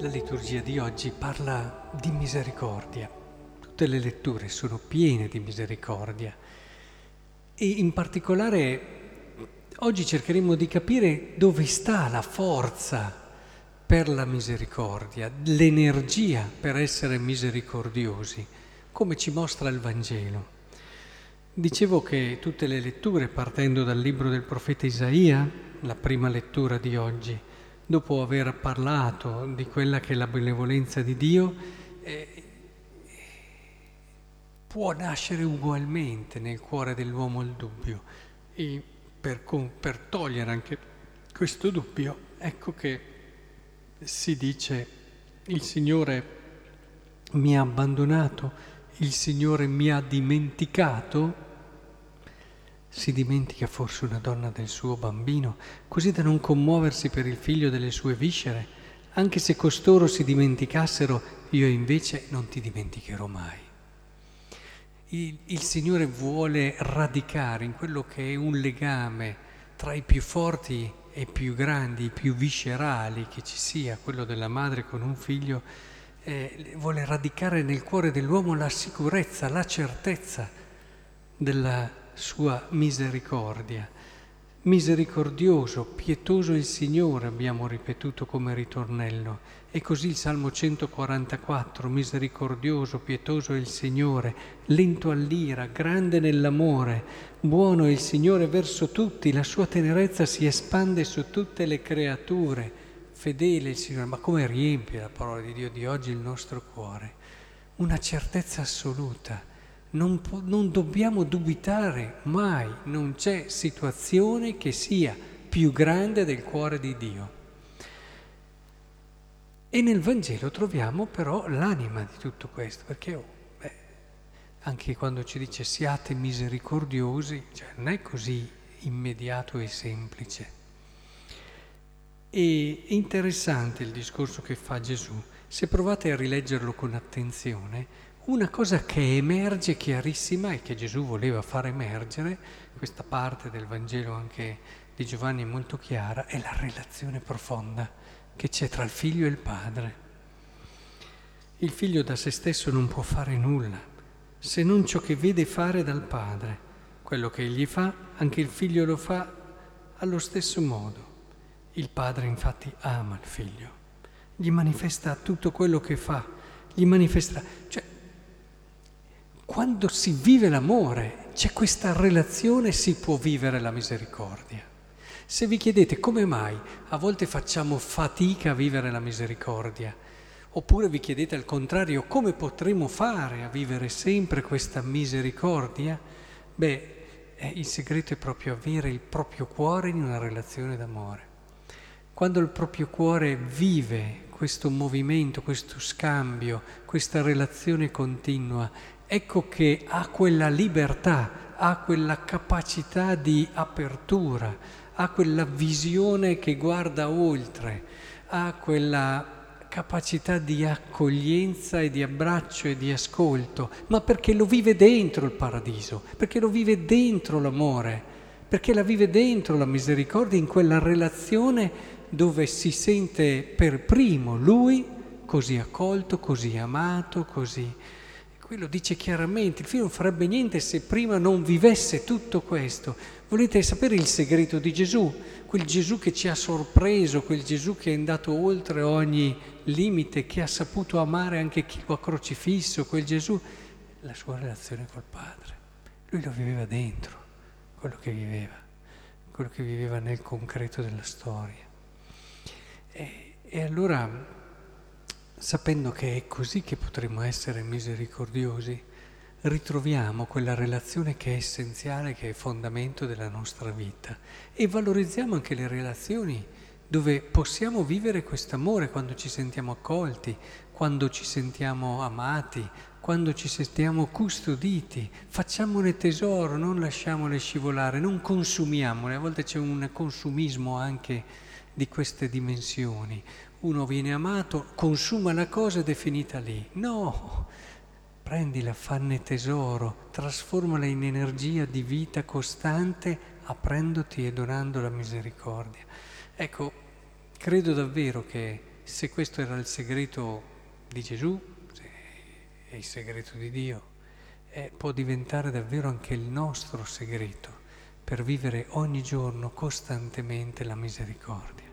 La liturgia di oggi parla di misericordia. Tutte le letture sono piene di misericordia e in particolare oggi cercheremo di capire dove sta la forza per la misericordia, l'energia per essere misericordiosi, come ci mostra il Vangelo. Dicevo che tutte le letture, partendo dal libro del profeta Isaia, la prima lettura di oggi, dopo aver parlato di quella che è la benevolenza di Dio, eh, può nascere ugualmente nel cuore dell'uomo il dubbio. E per, per togliere anche questo dubbio, ecco che si dice il Signore mi ha abbandonato, il Signore mi ha dimenticato si dimentica forse una donna del suo bambino, così da non commuoversi per il figlio delle sue viscere? Anche se costoro si dimenticassero, io invece non ti dimenticherò mai. Il, il Signore vuole radicare in quello che è un legame tra i più forti e più grandi, i più viscerali che ci sia, quello della madre con un figlio, eh, vuole radicare nel cuore dell'uomo la sicurezza, la certezza della sua misericordia. Misericordioso, pietoso il Signore, abbiamo ripetuto come ritornello. E così il Salmo 144, misericordioso, pietoso il Signore, lento all'ira, grande nell'amore, buono è il Signore verso tutti, la sua tenerezza si espande su tutte le creature. Fedele il Signore, ma come riempie la parola di Dio di oggi il nostro cuore? Una certezza assoluta non, po- non dobbiamo dubitare mai, non c'è situazione che sia più grande del cuore di Dio. E nel Vangelo troviamo però l'anima di tutto questo, perché oh, beh, anche quando ci dice siate misericordiosi, cioè non è così immediato e semplice. E interessante il discorso che fa Gesù. Se provate a rileggerlo con attenzione, una cosa che emerge chiarissima e che Gesù voleva far emergere, questa parte del Vangelo anche di Giovanni è molto chiara, è la relazione profonda che c'è tra il figlio e il padre. Il figlio da se stesso non può fare nulla se non ciò che vede fare dal padre. Quello che egli fa, anche il figlio lo fa allo stesso modo. Il padre infatti ama il figlio, gli manifesta tutto quello che fa, gli manifesta... Cioè, quando si vive l'amore, c'è questa relazione, si può vivere la misericordia. Se vi chiedete come mai a volte facciamo fatica a vivere la misericordia, oppure vi chiedete al contrario come potremo fare a vivere sempre questa misericordia, beh, eh, il segreto è proprio avere il proprio cuore in una relazione d'amore. Quando il proprio cuore vive questo movimento, questo scambio, questa relazione continua ecco che ha quella libertà, ha quella capacità di apertura, ha quella visione che guarda oltre, ha quella capacità di accoglienza e di abbraccio e di ascolto, ma perché lo vive dentro il paradiso, perché lo vive dentro l'amore, perché la vive dentro la misericordia in quella relazione dove si sente per primo lui così accolto, così amato, così Qui lo dice chiaramente, il figlio non farebbe niente se prima non vivesse tutto questo. Volete sapere il segreto di Gesù? Quel Gesù che ci ha sorpreso, quel Gesù che è andato oltre ogni limite, che ha saputo amare anche chi lo ha crocifisso, quel Gesù, la sua relazione col Padre. Lui lo viveva dentro, quello che viveva, quello che viveva nel concreto della storia. E, e allora sapendo che è così che potremo essere misericordiosi, ritroviamo quella relazione che è essenziale, che è fondamento della nostra vita. E valorizziamo anche le relazioni dove possiamo vivere questo amore quando ci sentiamo accolti, quando ci sentiamo amati, quando ci sentiamo custoditi, facciamone tesoro, non lasciamole scivolare, non consumiamole, a volte c'è un consumismo anche di queste dimensioni, uno viene amato, consuma la cosa ed è finita lì. No, prendila, fanne tesoro, trasformala in energia di vita costante, aprendoti e donando la misericordia. Ecco, credo davvero che se questo era il segreto di Gesù, è il segreto di Dio, eh, può diventare davvero anche il nostro segreto per vivere ogni giorno costantemente la misericordia.